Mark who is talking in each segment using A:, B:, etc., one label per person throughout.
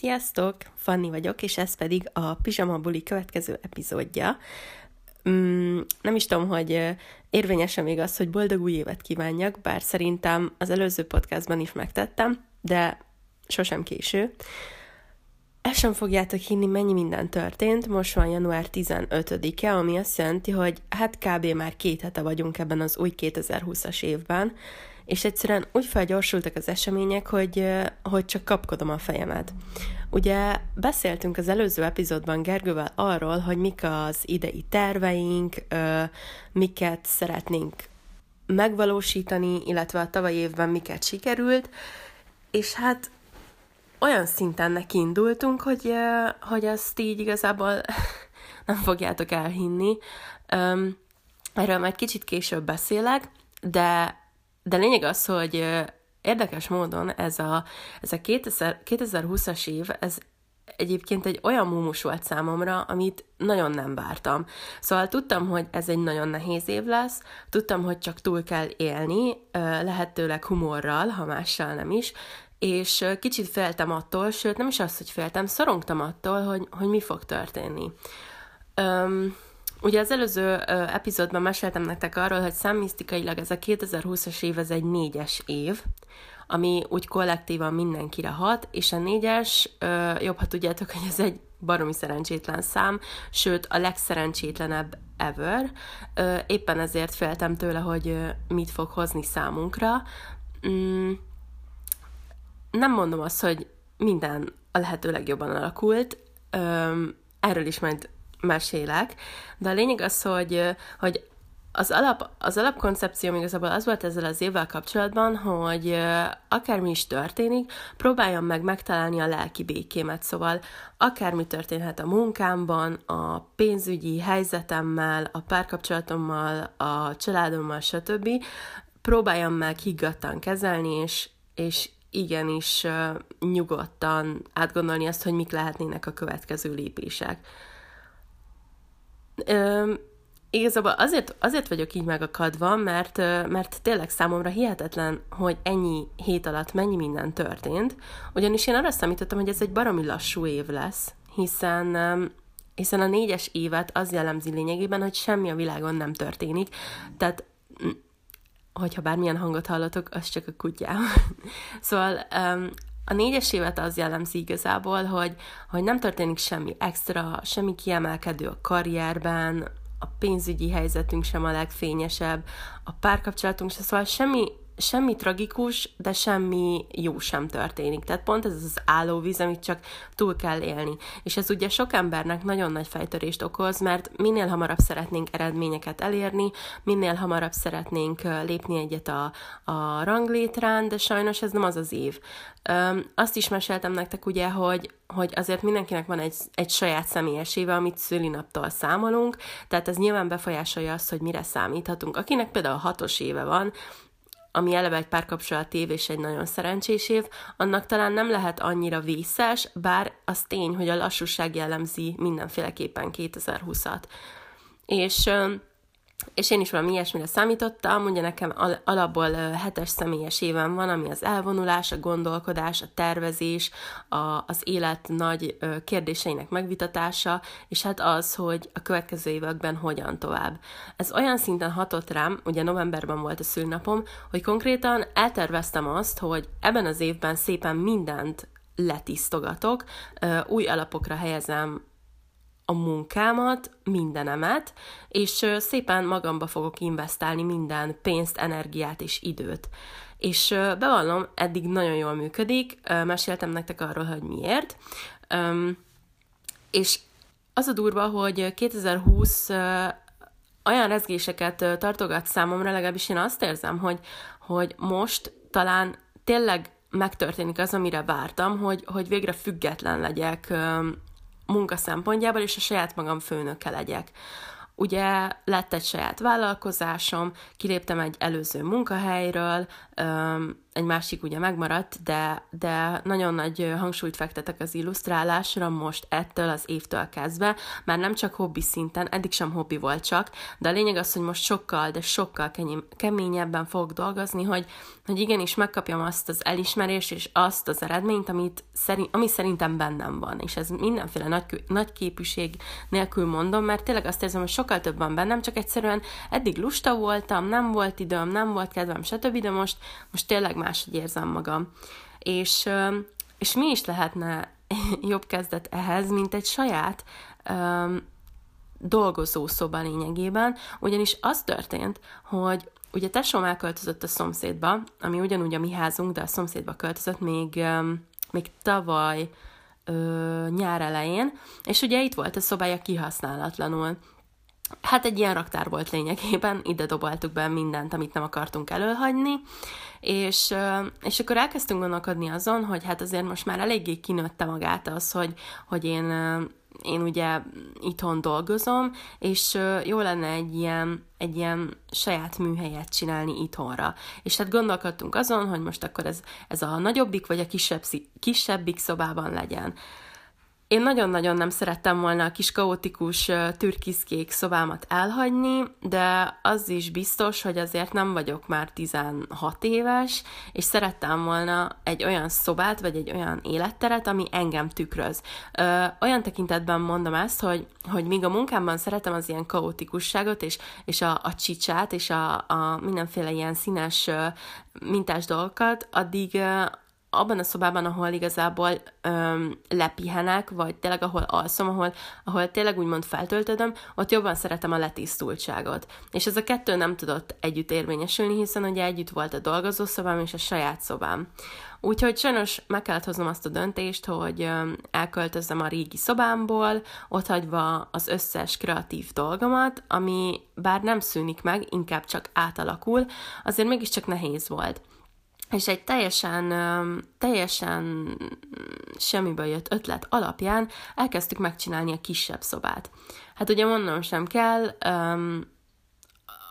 A: Sziasztok! Fanni vagyok, és ez pedig a Pizsama Buli következő epizódja. Mm, nem is tudom, hogy érvényesen még az, hogy boldog új évet kívánjak, bár szerintem az előző podcastban is megtettem, de sosem késő. El sem fogjátok hinni, mennyi minden történt. Most van január 15-e, ami azt jelenti, hogy hát kb. már két hete vagyunk ebben az új 2020-as évben, és egyszerűen úgy felgyorsultak az események, hogy, hogy csak kapkodom a fejemet. Ugye beszéltünk az előző epizódban Gergővel arról, hogy mik az idei terveink, miket szeretnénk megvalósítani, illetve a tavalyi évben miket sikerült, és hát olyan szinten neki indultunk, hogy, hogy azt így igazából nem fogjátok elhinni. Erről majd kicsit később beszélek, de de lényeg az, hogy érdekes módon ez a, ez a 2000, 2020-as év, ez egyébként egy olyan múmus volt számomra, amit nagyon nem vártam. Szóval tudtam, hogy ez egy nagyon nehéz év lesz, tudtam, hogy csak túl kell élni, lehetőleg humorral, ha mással nem is, és kicsit féltem attól, sőt nem is az, hogy féltem, szorongtam attól, hogy, hogy mi fog történni. Um, Ugye az előző epizódban meséltem nektek arról, hogy számmisztikailag ez a 2020-as év, ez egy négyes év, ami úgy kollektívan mindenkire hat, és a négyes, jobb, ha tudjátok, hogy ez egy baromi szerencsétlen szám, sőt a legszerencsétlenebb ever. Éppen ezért féltem tőle, hogy mit fog hozni számunkra. Mm, nem mondom azt, hogy minden a lehető legjobban alakult, erről is majd mesélek, de a lényeg az, hogy, hogy az, alap, az alapkoncepció igazából az volt ezzel az évvel kapcsolatban, hogy akármi is történik, próbáljam meg megtalálni a lelki békémet, szóval akármi történhet a munkámban, a pénzügyi helyzetemmel, a párkapcsolatommal, a családommal, stb., próbáljam meg higgadtan kezelni, és, és igenis nyugodtan átgondolni azt, hogy mik lehetnének a következő lépések. Ö, igazából azért, azért vagyok így megakadva, mert, mert tényleg számomra hihetetlen, hogy ennyi hét alatt mennyi minden történt, ugyanis én arra számítottam, hogy ez egy baromi lassú év lesz, hiszen hiszen a négyes évet az jellemzi lényegében, hogy semmi a világon nem történik, tehát hogyha bármilyen hangot hallatok, az csak a kutyám. szóval a négyes évet az jellemzi igazából, hogy, hogy nem történik semmi extra, semmi kiemelkedő a karrierben, a pénzügyi helyzetünk sem a legfényesebb, a párkapcsolatunk sem, szóval semmi semmi tragikus, de semmi jó sem történik. Tehát pont ez az állóvíz, amit csak túl kell élni. És ez ugye sok embernek nagyon nagy fejtörést okoz, mert minél hamarabb szeretnénk eredményeket elérni, minél hamarabb szeretnénk lépni egyet a, a ranglétrán, de sajnos ez nem az az év. Öm, azt is meséltem nektek ugye, hogy, hogy azért mindenkinek van egy, egy saját személyes éve, amit szülinaptól számolunk, tehát ez nyilván befolyásolja azt, hogy mire számíthatunk. Akinek például hatos éve van, ami eleve egy párkapcsolat év és egy nagyon szerencsés év, annak talán nem lehet annyira vészes, bár az tény, hogy a lassúság jellemzi mindenféleképpen 2020-at. És és én is valami ilyesmire számítottam, ugye nekem al- alapból hetes személyes éven van, ami az elvonulás, a gondolkodás, a tervezés, a, az élet nagy kérdéseinek megvitatása, és hát az, hogy a következő években hogyan tovább. Ez olyan szinten hatott rám, ugye novemberben volt a szülnapom, hogy konkrétan elterveztem azt, hogy ebben az évben szépen mindent letisztogatok, új alapokra helyezem a munkámat, mindenemet, és szépen magamba fogok investálni minden pénzt, energiát és időt. És bevallom, eddig nagyon jól működik, meséltem nektek arról, hogy miért, és az a durva, hogy 2020 olyan rezgéseket tartogat számomra, legalábbis én azt érzem, hogy, hogy most talán tényleg megtörténik az, amire vártam, hogy, hogy végre független legyek munka szempontjából, és a saját magam főnöke legyek. Ugye lett egy saját vállalkozásom, kiléptem egy előző munkahelyről, egy másik ugye megmaradt, de, de nagyon nagy hangsúlyt fektetek az illusztrálásra most ettől az évtől kezdve, már nem csak hobbi szinten, eddig sem hobbi volt csak, de a lényeg az, hogy most sokkal, de sokkal keményebben fogok dolgozni, hogy, hogy igenis megkapjam azt az elismerést és azt az eredményt, amit szerint, ami szerintem bennem van. És ez mindenféle nagy, nagy képűség nélkül mondom, mert tényleg azt érzem, hogy sokkal több van bennem, csak egyszerűen eddig lusta voltam, nem volt időm, nem volt kedvem, stb., de most, most tényleg máshogy érzem magam. És, és mi is lehetne jobb kezdet ehhez, mint egy saját um, dolgozó szoba lényegében, ugyanis az történt, hogy ugye tesóm elköltözött a szomszédba, ami ugyanúgy a mi házunk, de a szomszédba költözött még, um, még tavaly uh, nyár elején, és ugye itt volt a szobája kihasználatlanul. Hát egy ilyen raktár volt lényegében, ide dobáltuk be mindent, amit nem akartunk előhagyni, és, és akkor elkezdtünk gondolkodni azon, hogy hát azért most már eléggé kinőtte magát az, hogy, hogy én, én ugye itthon dolgozom, és jó lenne egy ilyen, egy ilyen saját műhelyet csinálni itthonra. És hát gondolkodtunk azon, hogy most akkor ez, ez a nagyobbik vagy a kisebb, kisebbik szobában legyen. Én nagyon-nagyon nem szerettem volna a kis kaotikus türkiszkék szobámat elhagyni, de az is biztos, hogy azért nem vagyok már 16 éves, és szerettem volna egy olyan szobát, vagy egy olyan életteret, ami engem tükröz. Ö, olyan tekintetben mondom ezt, hogy, hogy míg a munkámban szeretem az ilyen kaotikusságot, és, és a, a csicsát, és a, a mindenféle ilyen színes mintás dolgokat, addig, abban a szobában, ahol igazából öm, lepihenek, vagy tényleg ahol alszom, ahol, ahol tényleg úgymond feltöltödöm, ott jobban szeretem a letisztultságot. És ez a kettő nem tudott együtt érvényesülni, hiszen ugye együtt volt a dolgozószobám és a saját szobám. Úgyhogy sajnos meg kellett hoznom azt a döntést, hogy elköltözzem a régi szobámból, ott hagyva az összes kreatív dolgomat, ami bár nem szűnik meg, inkább csak átalakul, azért mégiscsak nehéz volt és egy teljesen, teljesen semmiből jött ötlet alapján elkezdtük megcsinálni a kisebb szobát. Hát ugye mondnom sem kell,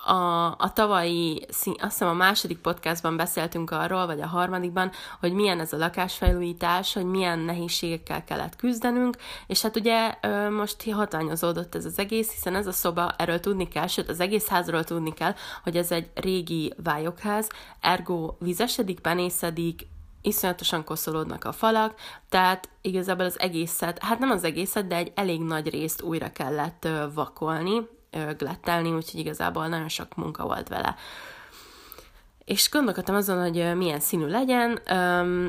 A: a, a tavalyi, azt hiszem a második podcastban beszéltünk arról, vagy a harmadikban, hogy milyen ez a lakásfelújítás, hogy milyen nehézségekkel kellett küzdenünk, és hát ugye most hatványozódott ez az egész, hiszen ez a szoba, erről tudni kell, sőt az egész házról tudni kell, hogy ez egy régi vályokház, ergo vizesedik, penészedik, iszonyatosan koszolódnak a falak, tehát igazából az egészet, hát nem az egészet, de egy elég nagy részt újra kellett vakolni, glettelni, úgyhogy igazából nagyon sok munka volt vele. És gondolkodtam azon, hogy milyen színű legyen.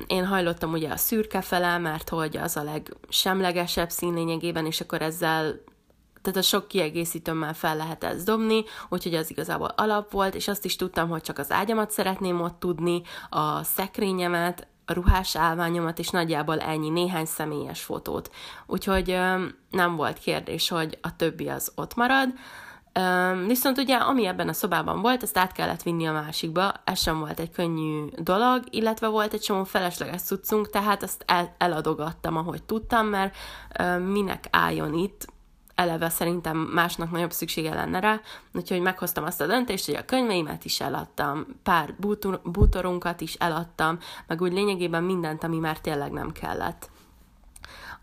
A: Én hajlottam ugye a szürke fele, mert hogy az a legsemlegesebb szín lényegében, és akkor ezzel tehát a sok kiegészítőmmel fel lehet ezt dobni, úgyhogy az igazából alap volt, és azt is tudtam, hogy csak az ágyamat szeretném ott tudni, a szekrényemet, a ruhás állványomat, és nagyjából ennyi, néhány személyes fotót. Úgyhogy nem volt kérdés, hogy a többi az ott marad. Viszont ugye, ami ebben a szobában volt, ezt át kellett vinni a másikba, ez sem volt egy könnyű dolog, illetve volt egy csomó felesleges cuccunk, tehát ezt el, eladogattam, ahogy tudtam, mert minek álljon itt, eleve szerintem másnak nagyobb szüksége lenne rá, úgyhogy meghoztam azt a döntést, hogy a könyveimet is eladtam, pár bútor, bútorunkat is eladtam, meg úgy lényegében mindent, ami már tényleg nem kellett.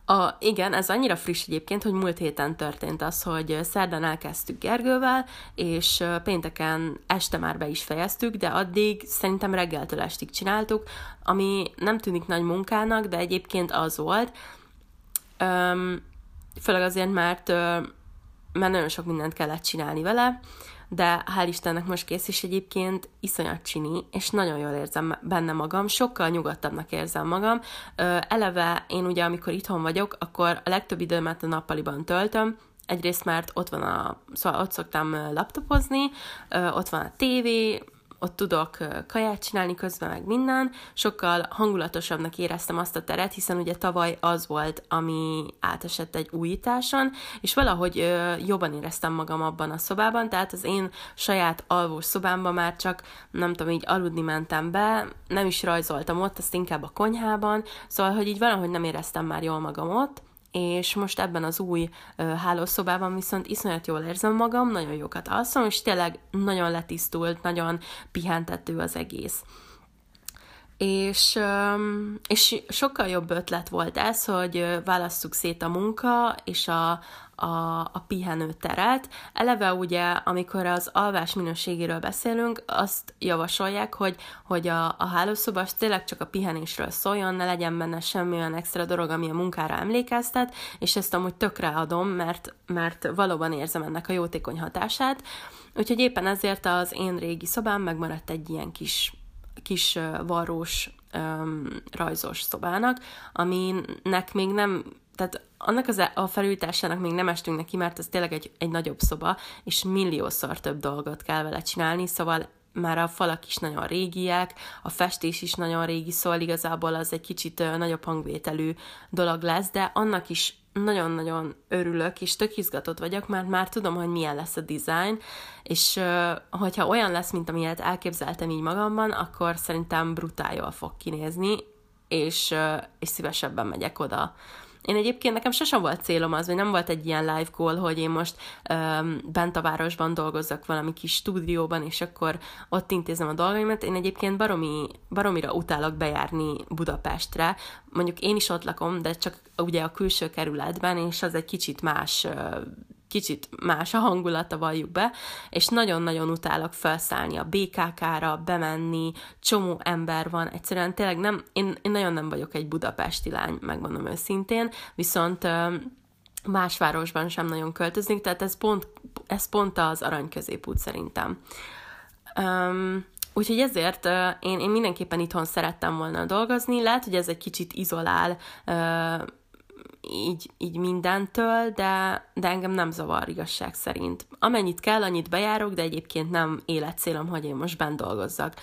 A: A, igen, ez annyira friss egyébként, hogy múlt héten történt az, hogy szerdán elkezdtük Gergővel, és pénteken este már be is fejeztük, de addig szerintem reggeltől estig csináltuk, ami nem tűnik nagy munkának, de egyébként az volt. Um, főleg azért, mert, mert nagyon sok mindent kellett csinálni vele, de hál' Istennek most kész, és egyébként iszonyat csini, és nagyon jól érzem benne magam, sokkal nyugodtabbnak érzem magam. Eleve én ugye, amikor itthon vagyok, akkor a legtöbb időmet a nappaliban töltöm, egyrészt mert ott van a, szóval ott szoktam laptopozni, ott van a tévé, ott tudok kaját csinálni közben, meg minden, sokkal hangulatosabbnak éreztem azt a teret, hiszen ugye tavaly az volt, ami átesett egy újításon, és valahogy jobban éreztem magam abban a szobában, tehát az én saját alvós szobámban már csak, nem tudom, így aludni mentem be, nem is rajzoltam ott, azt inkább a konyhában, szóval, hogy így valahogy nem éreztem már jól magam ott, és most ebben az új hálószobában viszont iszonyat jól érzem magam, nagyon jókat alszom, és tényleg nagyon letisztult, nagyon pihentető az egész. És, és sokkal jobb ötlet volt ez, hogy válasszuk szét a munka és a, a, a pihenő teret. Eleve ugye, amikor az alvás minőségéről beszélünk, azt javasolják, hogy, hogy a, a hálószoba tényleg csak a pihenésről szóljon, ne legyen benne semmi olyan extra dolog, ami a munkára emlékeztet, és ezt amúgy tökre adom, mert, mert valóban érzem ennek a jótékony hatását. Úgyhogy éppen ezért az én régi szobám megmaradt egy ilyen kis kis varrós rajzos szobának, aminek még nem, tehát annak az, e, a felújításának még nem estünk neki, mert ez tényleg egy, egy nagyobb szoba, és milliószor több dolgot kell vele csinálni, szóval már a falak is nagyon régiek, a festés is nagyon régi, szóval igazából az egy kicsit nagyobb hangvételű dolog lesz, de annak is nagyon-nagyon örülök, és tök izgatott vagyok, mert már tudom, hogy milyen lesz a design, és hogyha olyan lesz, mint amilyet elképzeltem így magamban, akkor szerintem brutál jól fog kinézni, és, és szívesebben megyek oda. Én egyébként nekem sosem volt célom az, vagy nem volt egy ilyen live goal, hogy én most um, bent a városban dolgozzak valami kis stúdióban, és akkor ott intézem a dolgaimat. Én egyébként baromi, baromira utálok bejárni Budapestre. Mondjuk én is ott lakom, de csak ugye a külső kerületben, és az egy kicsit más uh, kicsit más a hangulata, valljuk be, és nagyon-nagyon utálok felszállni a BKK-ra, bemenni, csomó ember van, egyszerűen tényleg nem, én, én nagyon nem vagyok egy budapesti lány, megmondom őszintén, viszont más városban sem nagyon költöznék, tehát ez pont, ez pont az arany középút szerintem. Um, Úgyhogy ezért uh, én, én mindenképpen itthon szerettem volna dolgozni. Lehet, hogy ez egy kicsit izolál uh, így, így mindentől, de, de engem nem zavar igazság szerint. Amennyit kell, annyit bejárok, de egyébként nem életcélom, hogy én most bent dolgozzak.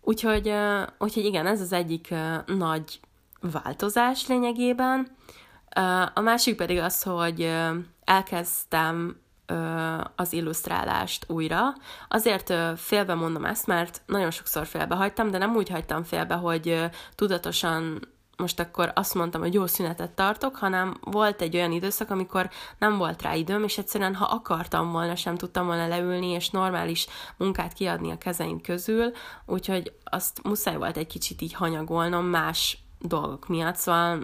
A: Úgyhogy, úgyhogy igen, ez az egyik nagy változás lényegében. A másik pedig az, hogy elkezdtem az illusztrálást újra. Azért félbe mondom ezt, mert nagyon sokszor félbe hagytam, de nem úgy hagytam félbe, hogy tudatosan most akkor azt mondtam, hogy jó szünetet tartok, hanem volt egy olyan időszak, amikor nem volt rá időm, és egyszerűen, ha akartam volna, sem tudtam volna leülni, és normális munkát kiadni a kezeim közül, úgyhogy azt muszáj volt egy kicsit így hanyagolnom más dolgok miatt, szóval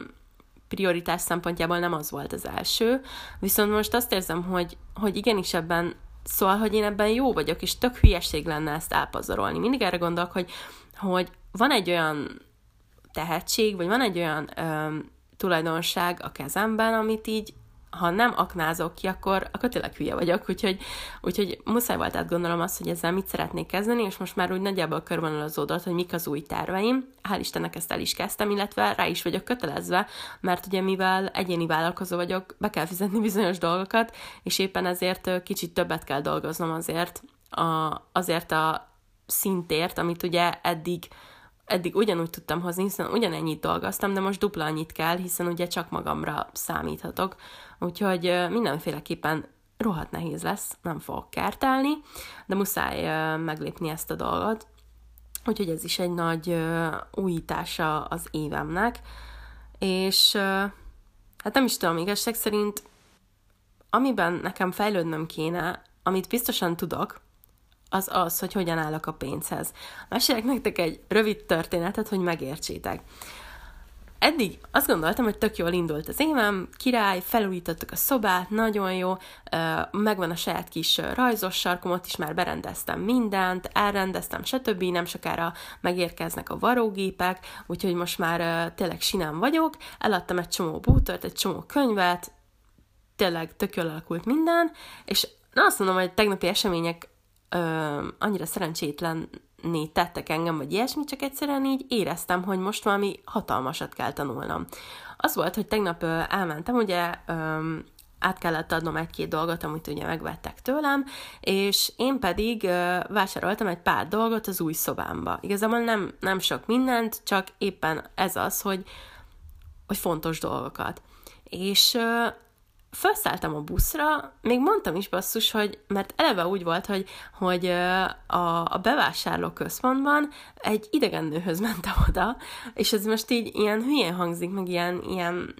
A: prioritás szempontjából nem az volt az első, viszont most azt érzem, hogy, hogy igenis ebben Szóval, hogy én ebben jó vagyok, és tök hülyeség lenne ezt elpazarolni. Mindig erre gondolok, hogy, hogy van egy olyan tehetség, vagy van egy olyan ö, tulajdonság a kezemben, amit így ha nem aknázok ki, akkor, akkor tényleg hülye vagyok, úgyhogy, úgyhogy muszáj volt átgondolom azt, hogy ezzel mit szeretnék kezdeni, és most már úgy nagyjából körvonalazódott, hogy mik az új terveim. Hál' Istennek ezt el is kezdtem, illetve rá is vagyok kötelezve, mert ugye mivel egyéni vállalkozó vagyok, be kell fizetni bizonyos dolgokat, és éppen ezért kicsit többet kell dolgoznom azért a, azért a szintért, amit ugye eddig eddig ugyanúgy tudtam hozni, hiszen ugyanennyit dolgoztam, de most dupla annyit kell, hiszen ugye csak magamra számíthatok. Úgyhogy mindenféleképpen rohadt nehéz lesz, nem fogok kártálni, de muszáj meglépni ezt a dolgot. Úgyhogy ez is egy nagy újítása az évemnek. És hát nem is tudom, igazság szerint amiben nekem fejlődnöm kéne, amit biztosan tudok, az az, hogy hogyan állok a pénzhez. Mesélek nektek egy rövid történetet, hogy megértsétek. Eddig azt gondoltam, hogy tök jól indult az évem, király, felújítottuk a szobát, nagyon jó, megvan a saját kis rajzos sarkom, ott is már berendeztem mindent, elrendeztem, stb. Nem sokára megérkeznek a varógépek, úgyhogy most már tényleg sinem vagyok, eladtam egy csomó bútort, egy csomó könyvet, tényleg tök jól alakult minden, és na azt mondom, hogy tegnapi események ö, annyira szerencsétlenné tettek engem, vagy ilyesmi, csak egyszerűen így éreztem, hogy most valami hatalmasat kell tanulnom. Az volt, hogy tegnap ö, elmentem, ugye ö, át kellett adnom egy-két dolgot, amit ugye megvettek tőlem, és én pedig vásároltam egy pár dolgot az új szobámba. Igazából nem, nem sok mindent, csak éppen ez az, hogy, hogy fontos dolgokat. És felszálltam a buszra, még mondtam is basszus, hogy, mert eleve úgy volt, hogy, hogy a, a bevásárló központban egy idegen nőhöz mentem oda, és ez most így ilyen hülyén hangzik, meg ilyen, ilyen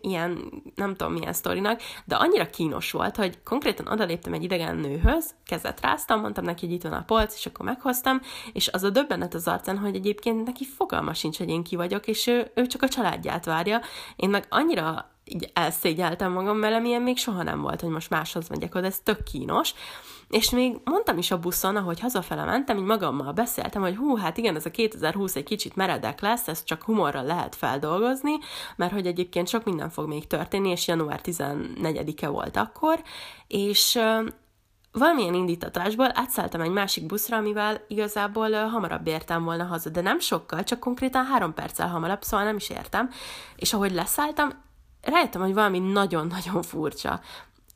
A: ilyen, nem tudom milyen sztorinak, de annyira kínos volt, hogy konkrétan odaléptem egy idegen nőhöz, kezet ráztam, mondtam neki, hogy itt van a polc, és akkor meghoztam, és az a döbbenet az arcán, hogy egyébként neki fogalma sincs, hogy én ki vagyok, és ő, ő csak a családját várja. Én meg annyira így elszégyeltem magam vele, milyen még soha nem volt, hogy most máshoz megyek oda, ez tök kínos. És még mondtam is a buszon, ahogy hazafele mentem, így magammal beszéltem, hogy hú, hát igen, ez a 2020 egy kicsit meredek lesz, ezt csak humorral lehet feldolgozni, mert hogy egyébként sok minden fog még történni, és január 14-e volt akkor, és valamilyen indítatásból átszálltam egy másik buszra, amivel igazából hamarabb értem volna haza, de nem sokkal, csak konkrétan három perccel hamarabb, szóval nem is értem. És ahogy leszálltam, rájöttem, hogy valami nagyon-nagyon furcsa.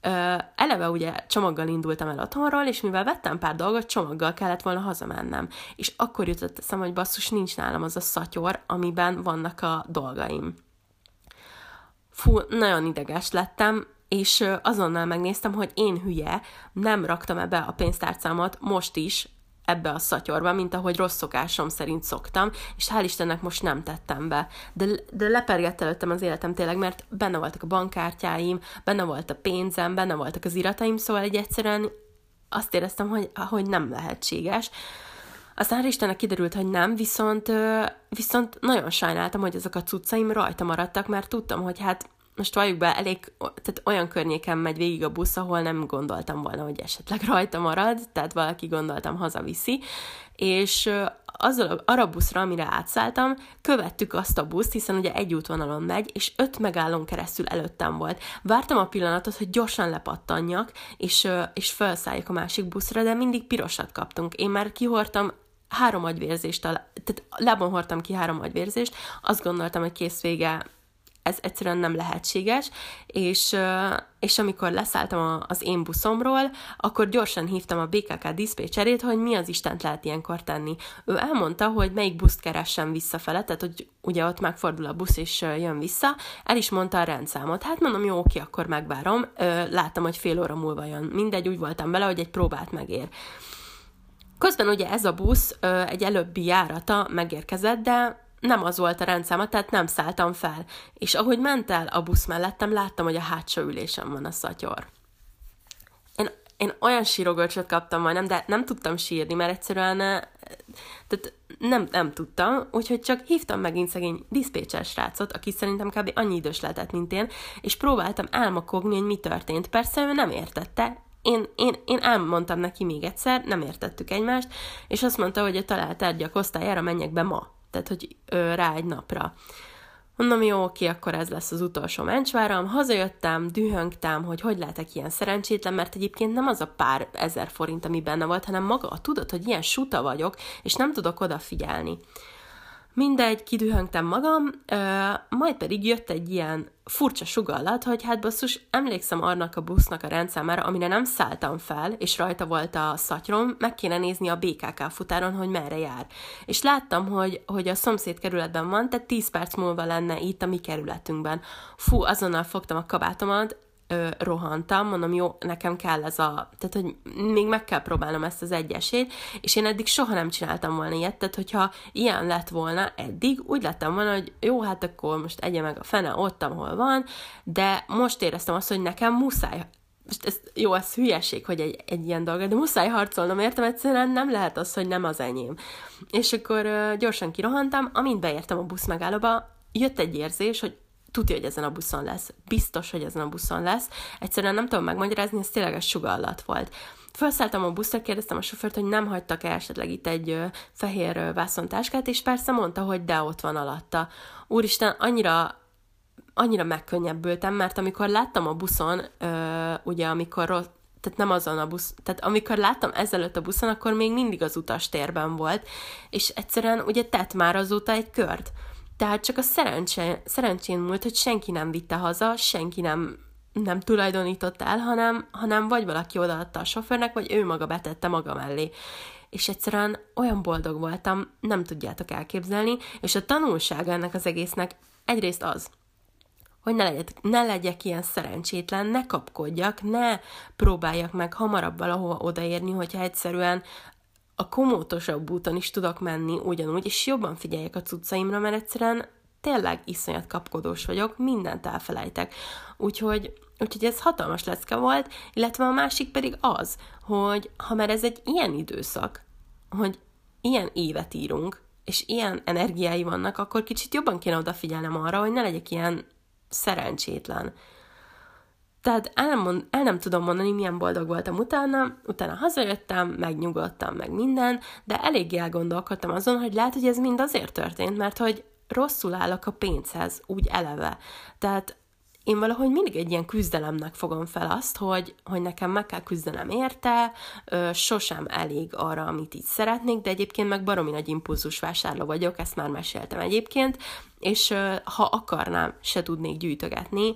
A: Ö, eleve ugye csomaggal indultam el otthonról, és mivel vettem pár dolgot, csomaggal kellett volna hazamennem. És akkor jutott eszem, hogy basszus, nincs nálam az a szatyor, amiben vannak a dolgaim. Fú, nagyon ideges lettem, és azonnal megnéztem, hogy én hülye, nem raktam ebbe a pénztárcámat most is, ebbe a szatyorba, mint ahogy rossz szokásom szerint szoktam, és hál' Istennek most nem tettem be. De, de lepergett előttem az életem tényleg, mert benne voltak a bankkártyáim, benne volt a pénzem, benne voltak az irataim, szóval egy egyszerűen azt éreztem, hogy, hogy nem lehetséges. Aztán Istennek kiderült, hogy nem, viszont, viszont nagyon sajnáltam, hogy ezek a cuccaim rajta maradtak, mert tudtam, hogy hát most valljuk be, elég, tehát olyan környéken megy végig a busz, ahol nem gondoltam volna, hogy esetleg rajta marad, tehát valaki gondoltam hazaviszi, és azzal arra buszra, amire átszálltam, követtük azt a buszt, hiszen ugye egy útvonalon megy, és öt megállón keresztül előttem volt. Vártam a pillanatot, hogy gyorsan lepattanjak, és, és felszálljak a másik buszra, de mindig pirosat kaptunk. Én már kihortam három agyvérzést, tehát lábon ki három agyvérzést, azt gondoltam, hogy kész vége, ez egyszerűen nem lehetséges, és, és amikor leszálltam az én buszomról, akkor gyorsan hívtam a BKK diszpécserét, hogy mi az Istent lehet ilyenkor tenni. Ő elmondta, hogy melyik buszt keressen visszafele, tehát hogy ugye ott megfordul a busz és jön vissza, el is mondta a rendszámot. Hát mondom, jó, oké, akkor megvárom. Láttam, hogy fél óra múlva jön. Mindegy, úgy voltam bele, hogy egy próbát megér. Közben ugye ez a busz egy előbbi járata megérkezett, de nem az volt a rendszáma, tehát nem szálltam fel. És ahogy ment el a busz mellettem, láttam, hogy a hátsó ülésem van a szatyor. Én, én olyan sírogörcsöt kaptam majdnem, de nem tudtam sírni, mert egyszerűen tehát nem, nem tudtam, úgyhogy csak hívtam megint szegény diszpécser srácot, aki szerintem kb. annyi idős lehetett, mint én, és próbáltam elmakogni, hogy mi történt. Persze ő nem értette, én, én, én elmondtam neki még egyszer, nem értettük egymást, és azt mondta, hogy a talált tárgyak osztályára menjek be ma tehát hogy ö, rá egy napra. Mondom, jó, oké, akkor ez lesz az utolsó mencsváram. Hazajöttem, dühöngtem, hogy hogy lehetek ilyen szerencsétlen, mert egyébként nem az a pár ezer forint, ami benne volt, hanem maga, tudod, hogy ilyen suta vagyok, és nem tudok odafigyelni. Mindegy, kidühöngtem magam, majd pedig jött egy ilyen furcsa sugallat, hogy hát basszus, emlékszem annak a busznak a rendszámára, amire nem szálltam fel, és rajta volt a szatyrom, meg kéne nézni a BKK futáron, hogy merre jár. És láttam, hogy, hogy a szomszéd kerületben van, tehát 10 perc múlva lenne itt a mi kerületünkben. Fú, azonnal fogtam a kabátomat, ö, rohantam, mondom, jó, nekem kell ez a, tehát, hogy még meg kell próbálnom ezt az egyesét, és én eddig soha nem csináltam volna ilyet, tehát, hogyha ilyen lett volna eddig, úgy lettem volna, hogy jó, hát akkor most egye meg a fene ott, ahol van, de most éreztem azt, hogy nekem muszáj most ez, jó, ez hülyeség, hogy egy, egy ilyen dolog, de muszáj harcolnom, értem, egyszerűen nem lehet az, hogy nem az enyém. És akkor uh, gyorsan kirohantam, amint beértem a busz megállóba, jött egy érzés, hogy tudja, hogy ezen a buszon lesz. Biztos, hogy ezen a buszon lesz. Egyszerűen nem tudom megmagyarázni, ez tényleg a sugallat volt. Felszálltam a buszra, kérdeztem a sofőrt, hogy nem hagytak el esetleg itt egy fehér vászontáskát, és persze mondta, hogy de ott van alatta. Úristen, annyira annyira megkönnyebbültem, mert amikor láttam a buszon, ö, ugye amikor tehát nem azon a busz, tehát amikor láttam ezelőtt a buszon, akkor még mindig az utastérben volt, és egyszerűen ugye tett már azóta egy kört. Tehát csak a szerencse, szerencsén múlt, hogy senki nem vitte haza, senki nem, nem tulajdonított el, hanem, hanem vagy valaki odaadta a sofőrnek, vagy ő maga betette maga mellé. És egyszerűen olyan boldog voltam, nem tudjátok elképzelni, és a tanulság ennek az egésznek egyrészt az, hogy ne legyek, ne legyek ilyen szerencsétlen, ne kapkodjak, ne próbáljak meg hamarabb valahova odaérni, hogyha egyszerűen a komótosabb úton is tudok menni ugyanúgy, és jobban figyeljek a cuccaimra, mert egyszerűen tényleg iszonyat kapkodós vagyok, mindent elfelejtek. Úgyhogy, úgyhogy ez hatalmas lecke volt, illetve a másik pedig az, hogy ha már ez egy ilyen időszak, hogy ilyen évet írunk, és ilyen energiái vannak, akkor kicsit jobban kéne odafigyelnem arra, hogy ne legyek ilyen szerencsétlen. Tehát el nem, mond, el nem tudom mondani, milyen boldog voltam utána, utána hazajöttem, megnyugodtam, meg minden, de eléggé elgondolkodtam azon, hogy lehet, hogy ez mind azért történt, mert hogy rosszul állok a pénzhez, úgy eleve. Tehát én valahogy mindig egy ilyen küzdelemnek fogom fel azt, hogy, hogy nekem meg kell küzdenem érte, ö, sosem elég arra, amit így szeretnék, de egyébként meg baromi nagy impulzus vásárló vagyok, ezt már meséltem egyébként, és ö, ha akarnám, se tudnék gyűjtögetni,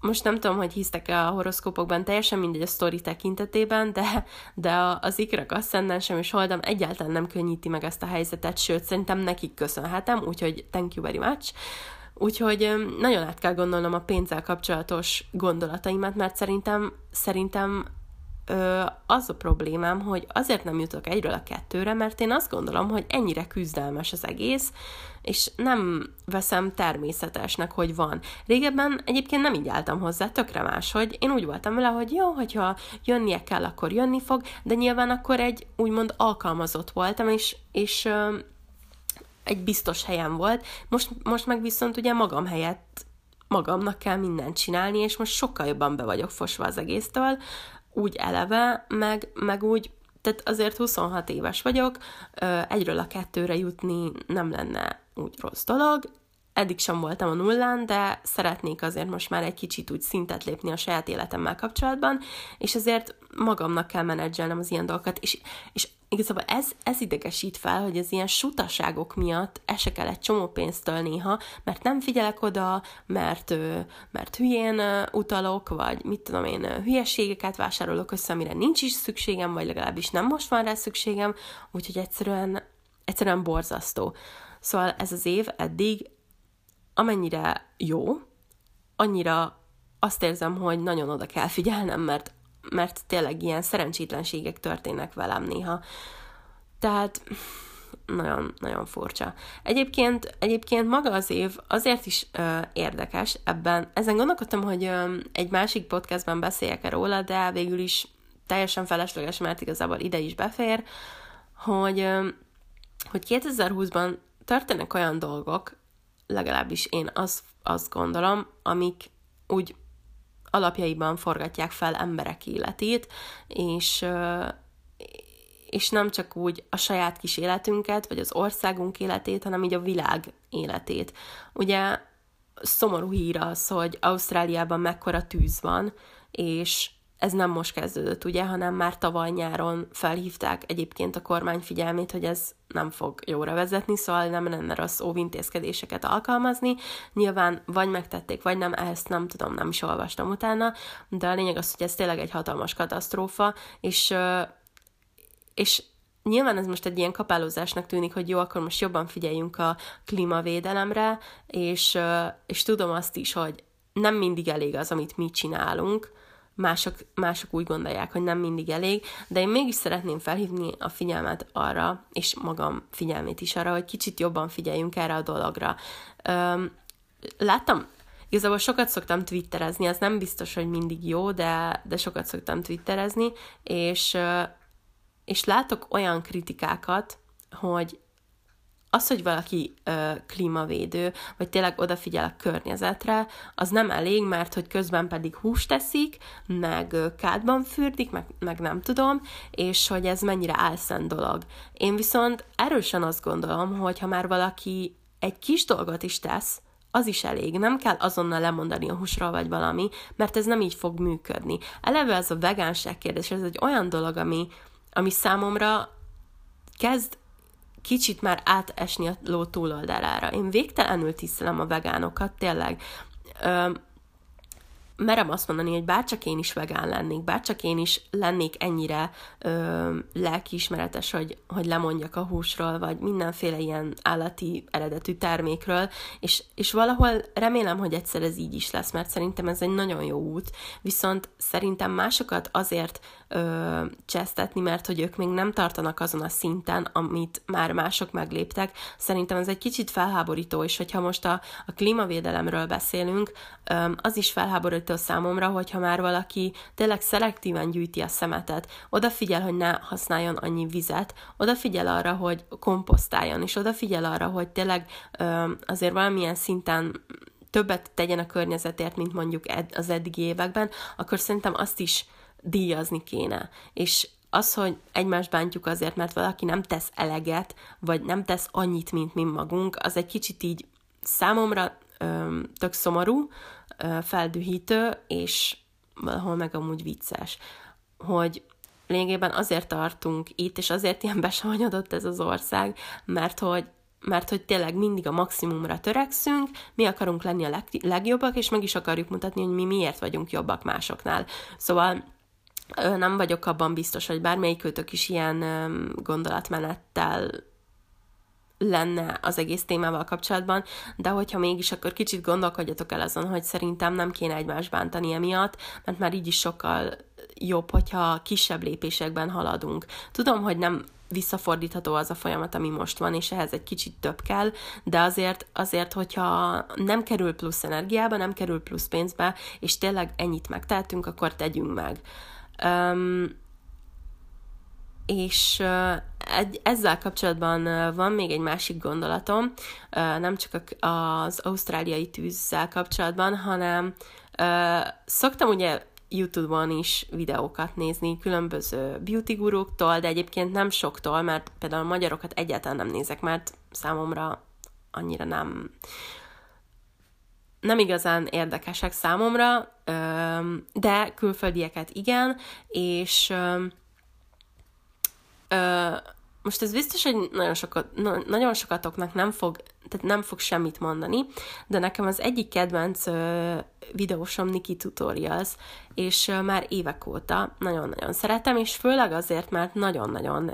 A: most nem tudom, hogy hisztek-e a horoszkópokban, teljesen mindegy a sztori tekintetében, de, de az ikrak asszendensem és holdam egyáltalán nem könnyíti meg ezt a helyzetet, sőt, szerintem nekik köszönhetem, úgyhogy thank you very much. Úgyhogy nagyon át kell gondolnom a pénzzel kapcsolatos gondolataimat, mert szerintem, szerintem ö, az a problémám, hogy azért nem jutok egyről a kettőre, mert én azt gondolom, hogy ennyire küzdelmes az egész, és nem veszem természetesnek, hogy van. Régebben egyébként nem így álltam hozzá, tökre más, hogy én úgy voltam vele, hogy jó, hogyha jönnie kell, akkor jönni fog, de nyilván akkor egy úgymond alkalmazott voltam, és, és ö, egy biztos helyem volt. Most, most meg viszont ugye magam helyett magamnak kell mindent csinálni, és most sokkal jobban be vagyok fosva az egésztől, úgy eleve, meg, meg úgy, tehát azért 26 éves vagyok, egyről a kettőre jutni nem lenne úgy rossz dolog, eddig sem voltam a nullán, de szeretnék azért most már egy kicsit úgy szintet lépni a saját életemmel kapcsolatban, és ezért magamnak kell menedzselnem az ilyen dolgokat, és, és igazából ez, ez idegesít fel, hogy az ilyen sutaságok miatt esek el egy csomó pénztől néha, mert nem figyelek oda, mert, mert hülyén utalok, vagy mit tudom én, hülyeségeket vásárolok össze, amire nincs is szükségem, vagy legalábbis nem most van rá szükségem, úgyhogy egyszerűen, egyszerűen borzasztó. Szóval ez az év eddig amennyire jó, annyira azt érzem, hogy nagyon oda kell figyelnem, mert mert tényleg ilyen szerencsétlenségek történnek velem néha. Tehát nagyon, nagyon furcsa. Egyébként, egyébként maga az év azért is ö, érdekes ebben. Ezen gondolkodtam, hogy ö, egy másik podcastban beszéljek-e róla, de végül is teljesen felesleges, mert igazából ide is befér, hogy, ö, hogy 2020-ban történnek olyan dolgok, legalábbis én azt, azt gondolom, amik úgy alapjaiban forgatják fel emberek életét, és, és nem csak úgy a saját kis életünket, vagy az országunk életét, hanem így a világ életét. Ugye szomorú hír az, hogy Ausztráliában mekkora tűz van, és ez nem most kezdődött, ugye, hanem már tavaly nyáron felhívták egyébként a kormány figyelmét, hogy ez nem fog jóra vezetni, szóval nem lenne rossz óvintézkedéseket alkalmazni. Nyilván vagy megtették, vagy nem, ezt nem tudom, nem is olvastam utána, de a lényeg az, hogy ez tényleg egy hatalmas katasztrófa, és, és nyilván ez most egy ilyen kapálózásnak tűnik, hogy jó, akkor most jobban figyeljünk a klímavédelemre, és, és tudom azt is, hogy nem mindig elég az, amit mi csinálunk, mások, mások úgy gondolják, hogy nem mindig elég, de én mégis szeretném felhívni a figyelmet arra, és magam figyelmét is arra, hogy kicsit jobban figyeljünk erre a dologra. Üm, láttam, igazából sokat szoktam twitterezni, az nem biztos, hogy mindig jó, de, de sokat szoktam twitterezni, és, és látok olyan kritikákat, hogy az, hogy valaki ö, klímavédő, vagy tényleg odafigyel a környezetre, az nem elég, mert hogy közben pedig húst teszik, meg kádban fürdik, meg, meg nem tudom, és hogy ez mennyire álszent dolog. Én viszont erősen azt gondolom, hogy ha már valaki egy kis dolgot is tesz, az is elég, nem kell azonnal lemondani a húsról vagy valami, mert ez nem így fog működni. Eleve ez a vegánság kérdés, ez egy olyan dolog, ami, ami számomra kezd kicsit már átesni a ló túloldalára. Én végtelenül tisztelem a vegánokat, tényleg. Ö, merem azt mondani, hogy bárcsak én is vegán lennék, bárcsak én is lennék ennyire ö, lelkiismeretes, hogy, hogy lemondjak a húsról, vagy mindenféle ilyen állati eredetű termékről, és, és valahol remélem, hogy egyszer ez így is lesz, mert szerintem ez egy nagyon jó út, viszont szerintem másokat azért ö, csesztetni, mert hogy ők még nem tartanak azon a szinten, amit már mások megléptek. Szerintem ez egy kicsit felháborító, és hogyha most a, a klímavédelemről beszélünk, ö, az is felháborító számomra, hogyha már valaki tényleg szelektíven gyűjti a szemetet, odafigyel, hogy ne használjon annyi vizet, odafigyel arra, hogy komposztáljon, és odafigyel arra, hogy tényleg ö, azért valamilyen szinten többet tegyen a környezetért, mint mondjuk ed- az eddigi években, akkor szerintem azt is díjazni kéne. És az, hogy egymást bántjuk azért, mert valaki nem tesz eleget, vagy nem tesz annyit, mint mi magunk, az egy kicsit így számomra ö, tök szomorú, ö, feldühítő, és valahol meg amúgy vicces, hogy lényegében azért tartunk itt, és azért ilyen besavanyodott ez az ország, mert hogy mert hogy tényleg mindig a maximumra törekszünk, mi akarunk lenni a leg- legjobbak, és meg is akarjuk mutatni, hogy mi miért vagyunk jobbak másoknál. Szóval nem vagyok abban biztos, hogy bármelyikőtök is ilyen gondolatmenettel lenne az egész témával kapcsolatban, de hogyha mégis, akkor kicsit gondolkodjatok el azon, hogy szerintem nem kéne egymást bántani emiatt, mert már így is sokkal jobb, hogyha kisebb lépésekben haladunk. Tudom, hogy nem visszafordítható az a folyamat, ami most van, és ehhez egy kicsit több kell, de azért, azért, hogyha nem kerül plusz energiába, nem kerül plusz pénzbe, és tényleg ennyit megtehetünk, akkor tegyünk meg. Um, és egy, ezzel kapcsolatban van még egy másik gondolatom, nem csak az ausztráliai tűzzel kapcsolatban, hanem szoktam ugye YouTube-on is videókat nézni különböző beauty guruktól, de egyébként nem soktól, mert például a magyarokat egyáltalán nem nézek, mert számomra annyira nem nem igazán érdekesek számomra, de külföldieket igen, és most ez biztos, hogy nagyon, sokat, nagyon sokatoknak nem fog, tehát nem fog semmit mondani, de nekem az egyik kedvenc videósom Niki Tutorials, és már évek óta nagyon-nagyon szeretem, és főleg azért, mert nagyon-nagyon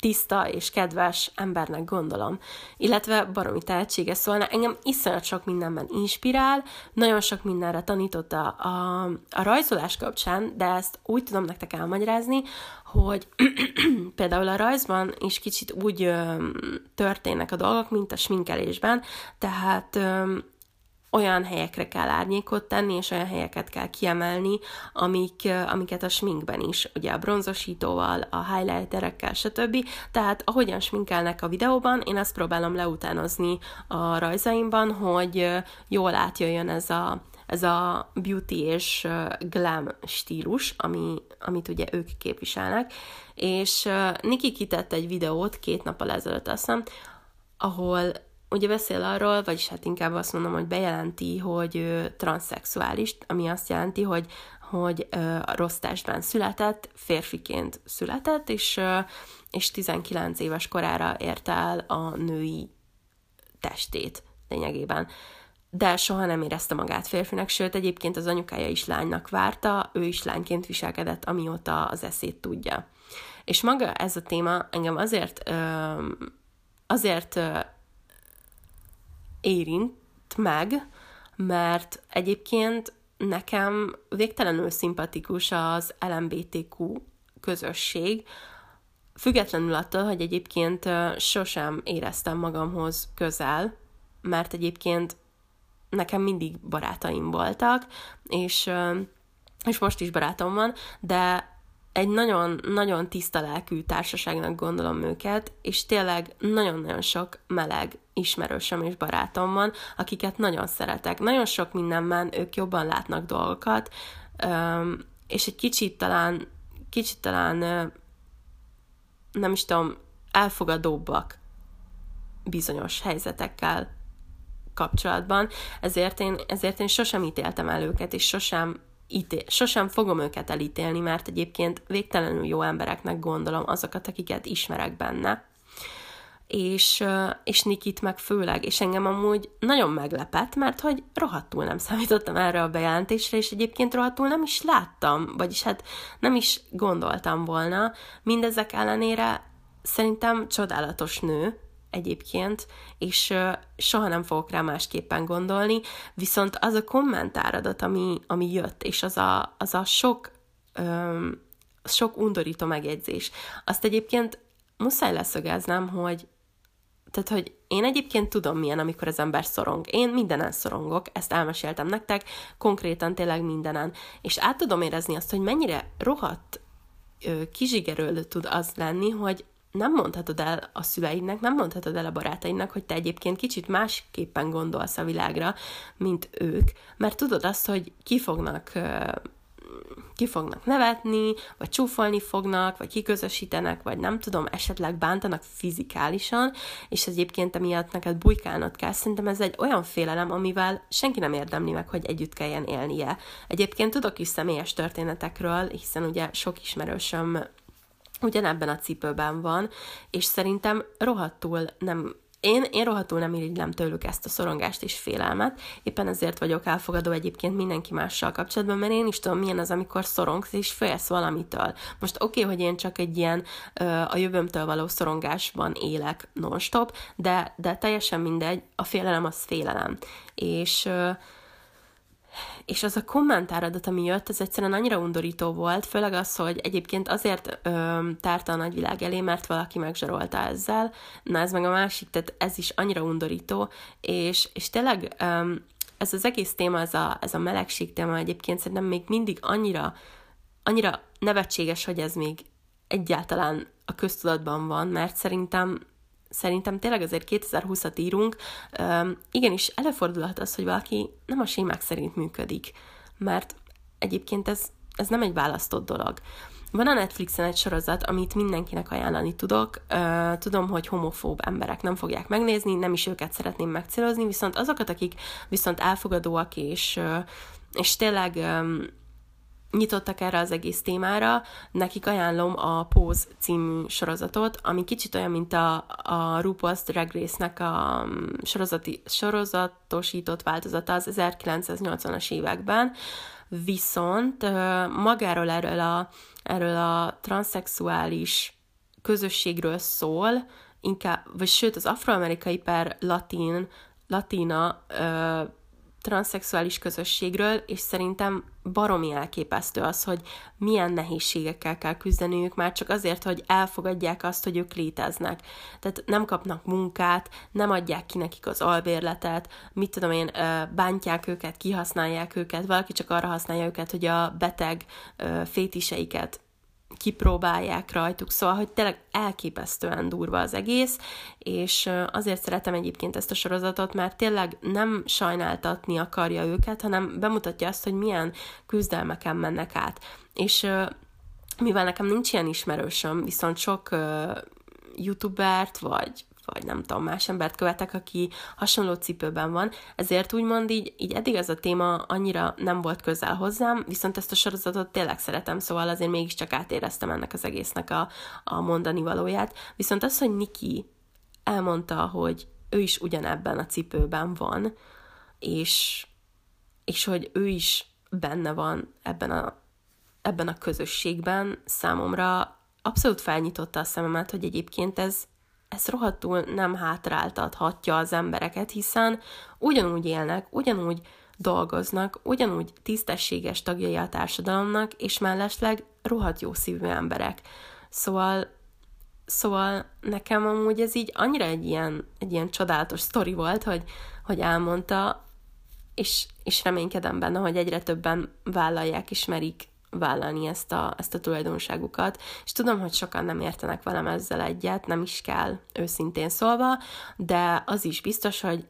A: tiszta és kedves embernek gondolom, illetve baromi tehetséges, szóval engem iszonyat sok mindenben inspirál, nagyon sok mindenre tanította a, a rajzolás kapcsán, de ezt úgy tudom nektek elmagyarázni, hogy például a rajzban is kicsit úgy ö, történnek a dolgok, mint a sminkelésben, tehát ö, olyan helyekre kell árnyékot tenni, és olyan helyeket kell kiemelni, amik, amiket a sminkben is, ugye a bronzosítóval, a highlighterekkel, stb. Tehát ahogyan sminkelnek a videóban, én azt próbálom leutánozni a rajzaimban, hogy jól átjöjjön ez a, ez a beauty és glam stílus, ami, amit ugye ők képviselnek, és Niki kitett egy videót két nappal ezelőtt, azt hiszem, ahol ugye beszél arról, vagyis hát inkább azt mondom, hogy bejelenti, hogy ő transzexuális, ami azt jelenti, hogy, hogy a rossz testben született, férfiként született, és, és 19 éves korára ért el a női testét lényegében. De soha nem érezte magát férfinek, sőt egyébként az anyukája is lánynak várta, ő is lányként viselkedett, amióta az eszét tudja. És maga ez a téma engem azért, azért érint meg, mert egyébként nekem végtelenül szimpatikus az LMBTQ közösség, függetlenül attól, hogy egyébként sosem éreztem magamhoz közel, mert egyébként nekem mindig barátaim voltak, és, és most is barátom van, de egy nagyon-nagyon tiszta lelkű társaságnak gondolom őket, és tényleg nagyon-nagyon sok meleg ismerősöm és barátom van, akiket nagyon szeretek. Nagyon sok mindenben ők jobban látnak dolgokat, és egy kicsit talán, kicsit talán nem is tudom, elfogadóbbak bizonyos helyzetekkel kapcsolatban, ezért én, ezért én sosem ítéltem el őket, és sosem ítél, sosem fogom őket elítélni, mert egyébként végtelenül jó embereknek gondolom azokat, akiket ismerek benne. És, és Nikit meg főleg, és engem amúgy nagyon meglepett, mert hogy rohadtul nem számítottam erre a bejelentésre, és egyébként rohadtul nem is láttam, vagyis hát nem is gondoltam volna. Mindezek ellenére szerintem csodálatos nő, egyébként, és soha nem fogok rá másképpen gondolni, viszont az a kommentáradat, ami, ami jött, és az a, az a sok öm, sok undorító megjegyzés. Azt egyébként muszáj leszögeznem, hogy tehát, hogy én egyébként tudom milyen, amikor az ember szorong. Én mindenen szorongok, ezt elmeséltem nektek, konkrétan tényleg mindenen. És át tudom érezni azt, hogy mennyire rohadt kizsigerölő tud az lenni, hogy nem mondhatod el a szüleidnek, nem mondhatod el a barátaidnak, hogy te egyébként kicsit másképpen gondolsz a világra, mint ők, mert tudod azt, hogy ki fognak ki fognak nevetni, vagy csúfolni fognak, vagy kiközösítenek, vagy nem tudom, esetleg bántanak fizikálisan, és egyébként emiatt neked bujkálnod kell. Szerintem ez egy olyan félelem, amivel senki nem érdemli meg, hogy együtt kelljen élnie. Egyébként tudok is személyes történetekről, hiszen ugye sok ismerősöm ugyanebben a cipőben van, és szerintem rohadtul nem én, én rohadtul nem irigylem tőlük ezt a szorongást és félelmet, éppen ezért vagyok elfogadó egyébként mindenki mással kapcsolatban, mert én is tudom, milyen az, amikor szorongsz és félsz valamitől. Most oké, okay, hogy én csak egy ilyen a jövőmtől való szorongásban élek non-stop, de, de teljesen mindegy, a félelem az félelem. És és az a kommentáradat, ami jött, ez egyszerűen annyira undorító volt, főleg az, hogy egyébként azért ö, tárta a nagyvilág elé, mert valaki megzsarolta ezzel, na ez meg a másik, tehát ez is annyira undorító, és, és tényleg ö, ez az egész téma, ez a, ez a melegség téma egyébként szerintem még mindig annyira, annyira nevetséges, hogy ez még egyáltalán a köztudatban van, mert szerintem szerintem tényleg azért 2020-at írunk, igenis előfordulhat az, hogy valaki nem a sémák szerint működik, mert egyébként ez, ez nem egy választott dolog. Van a Netflixen egy sorozat, amit mindenkinek ajánlani tudok. Tudom, hogy homofób emberek nem fogják megnézni, nem is őket szeretném megcélozni, viszont azokat, akik viszont elfogadóak és, és tényleg nyitottak erre az egész témára, nekik ajánlom a Pose című sorozatot, ami kicsit olyan, mint a, a RuPaul's Drag Race-nek a mm, sorozati, sorozatosított változata az 1980-as években, viszont magáról erről a, erről a transzexuális közösségről szól, inkább, vagy sőt az afroamerikai per latin, latina transzexuális közösségről, és szerintem baromi elképesztő az, hogy milyen nehézségekkel kell küzdeniük már csak azért, hogy elfogadják azt, hogy ők léteznek. Tehát nem kapnak munkát, nem adják ki nekik az albérletet, mit tudom én, bántják őket, kihasználják őket, valaki csak arra használja őket, hogy a beteg fétiseiket kipróbálják rajtuk, szóval, hogy tényleg elképesztően durva az egész, és azért szeretem egyébként ezt a sorozatot, mert tényleg nem sajnáltatni akarja őket, hanem bemutatja azt, hogy milyen küzdelmeken mennek át. És mivel nekem nincs ilyen ismerősöm, viszont sok youtubert, vagy vagy nem tudom, más embert követek, aki hasonló cipőben van, ezért úgymond így, így eddig ez a téma annyira nem volt közel hozzám, viszont ezt a sorozatot tényleg szeretem, szóval azért mégiscsak átéreztem ennek az egésznek a, a mondani valóját. Viszont az, hogy Niki elmondta, hogy ő is ugyanebben a cipőben van, és, és hogy ő is benne van ebben a, ebben a közösségben, számomra abszolút felnyitotta a szememet, hogy egyébként ez, ez rohadtul nem hátráltathatja az embereket, hiszen ugyanúgy élnek, ugyanúgy dolgoznak, ugyanúgy tisztességes tagjai a társadalomnak, és mellesleg rohadt jó szívű emberek. Szóval, szóval nekem amúgy ez így annyira egy ilyen, egy ilyen csodálatos sztori volt, hogy, hogy elmondta, és, és reménykedem benne, hogy egyre többen vállalják, ismerik vállalni ezt a, ezt a tulajdonságukat, és tudom, hogy sokan nem értenek velem ezzel egyet, nem is kell őszintén szólva, de az is biztos, hogy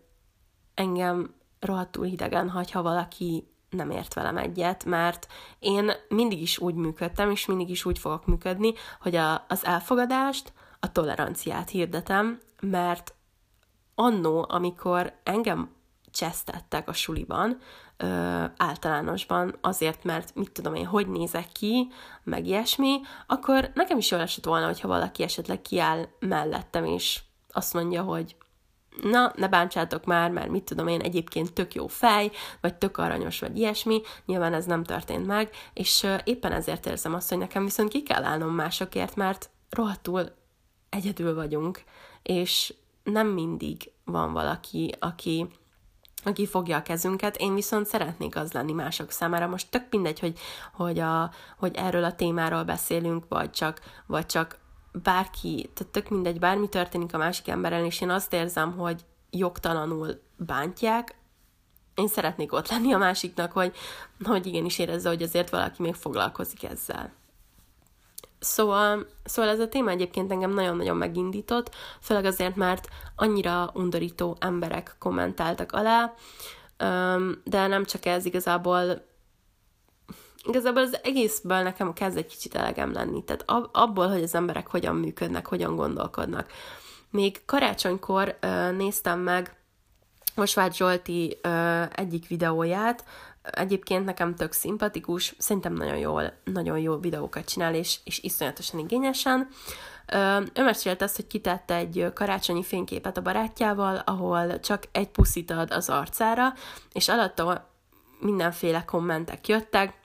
A: engem rohadtul hidegen hagy, ha valaki nem ért velem egyet, mert én mindig is úgy működtem, és mindig is úgy fogok működni, hogy a, az elfogadást, a toleranciát hirdetem, mert annó, amikor engem csesztettek a suliban, ö, általánosban, azért, mert mit tudom én, hogy nézek ki, meg ilyesmi, akkor nekem is jól esett volna, hogyha valaki esetleg kiáll mellettem, és azt mondja, hogy na, ne bántsátok már, mert mit tudom én, egyébként tök jó fej, vagy tök aranyos, vagy ilyesmi, nyilván ez nem történt meg, és éppen ezért érzem azt, hogy nekem viszont ki kell állnom másokért, mert rohadtul egyedül vagyunk, és nem mindig van valaki, aki aki fogja a kezünket, én viszont szeretnék az lenni mások számára. Most tök mindegy, hogy, hogy, a, hogy erről a témáról beszélünk, vagy csak, vagy csak bárki, tehát tök mindegy, bármi történik a másik emberrel, és én azt érzem, hogy jogtalanul bántják, én szeretnék ott lenni a másiknak, hogy, hogy igenis érezze, hogy azért valaki még foglalkozik ezzel. Szóval, szóval ez a téma egyébként engem nagyon-nagyon megindított, főleg azért, mert annyira undorító emberek kommentáltak alá, de nem csak ez igazából igazából az egészből nekem kezd egy kicsit elegem lenni. Tehát abból, hogy az emberek hogyan működnek, hogyan gondolkodnak. Még karácsonykor néztem meg Mosvágy Zsolti egyik videóját, egyébként nekem tök szimpatikus, szerintem nagyon jól, nagyon jó videókat csinál, és, és iszonyatosan igényesen. Ő mesélte azt, hogy kitette egy karácsonyi fényképet a barátjával, ahol csak egy puszit ad az arcára, és alatta mindenféle kommentek jöttek,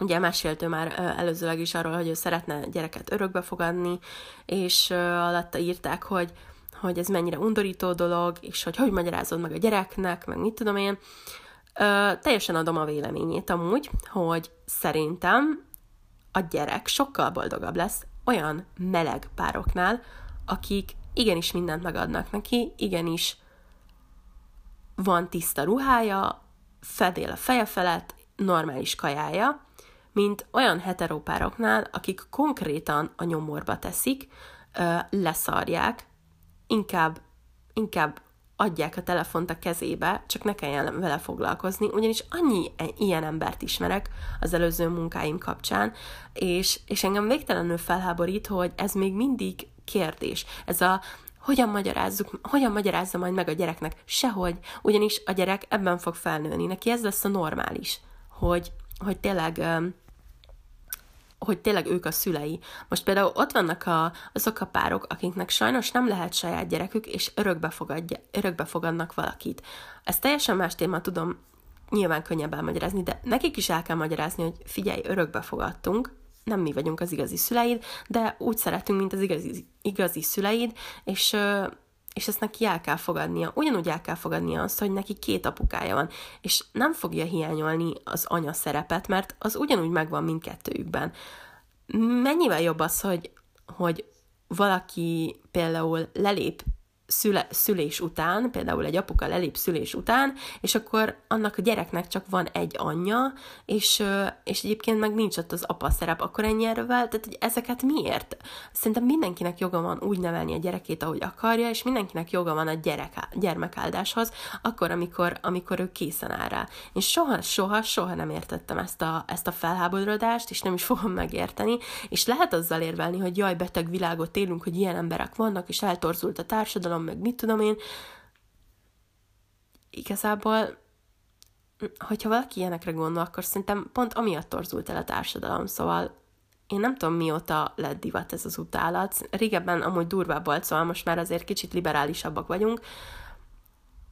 A: Ugye mesélt ő már előzőleg is arról, hogy ő szeretne gyereket örökbe fogadni, és alatta írták, hogy, hogy ez mennyire undorító dolog, és hogy hogy magyarázod meg a gyereknek, meg mit tudom én. Ö, teljesen adom a véleményét amúgy, hogy szerintem a gyerek sokkal boldogabb lesz olyan meleg pároknál, akik igenis mindent megadnak neki, igenis van tiszta ruhája, fedél a feje felett, normális kajája, mint olyan heteropároknál, akik konkrétan a nyomorba teszik, leszarják, inkább, inkább adják a telefont a kezébe, csak ne kelljen vele foglalkozni, ugyanis annyi e- ilyen embert ismerek az előző munkáim kapcsán, és, és engem végtelenül felháborít, hogy ez még mindig kérdés. Ez a hogyan magyarázzuk, hogyan magyarázza majd meg a gyereknek? Sehogy, ugyanis a gyerek ebben fog felnőni. Neki ez lesz a normális, hogy, hogy tényleg hogy tényleg ők a szülei. Most például ott vannak a, azok a párok, akiknek sajnos nem lehet saját gyerekük, és örökbe, fogadja, örökbe fogadnak valakit. Ez teljesen más téma, tudom nyilván könnyebb elmagyarázni, de nekik is el kell magyarázni, hogy figyelj, örökbe fogadtunk, nem mi vagyunk az igazi szüleid, de úgy szeretünk, mint az igazi, igazi szüleid, és és ezt neki el kell fogadnia. Ugyanúgy el kell fogadnia azt, hogy neki két apukája van, és nem fogja hiányolni az anya szerepet, mert az ugyanúgy megvan mindkettőjükben. Mennyivel jobb az, hogy, hogy valaki például lelép szüle, szülés után, például egy apuka lelép szülés után, és akkor annak a gyereknek csak van egy anyja, és, és egyébként meg nincs ott az apa szerep, akkor ennyi erővel, tehát hogy ezeket miért? Szerintem mindenkinek joga van úgy nevelni a gyerekét, ahogy akarja, és mindenkinek joga van a gyerek, gyermekáldáshoz, akkor, amikor, amikor ő készen áll rá. Én soha, soha, soha nem értettem ezt a, ezt a felháborodást, és nem is fogom megérteni, és lehet azzal érvelni, hogy jaj, beteg világot élünk, hogy ilyen emberek vannak, és eltorzult a társadalom, meg mit tudom én. Igazából, hogyha valaki ilyenekre gondol, akkor szerintem pont amiatt torzult el a társadalom, szóval én nem tudom, mióta lett divat ez az utálat. Régebben amúgy durvább volt, szóval most már azért kicsit liberálisabbak vagyunk.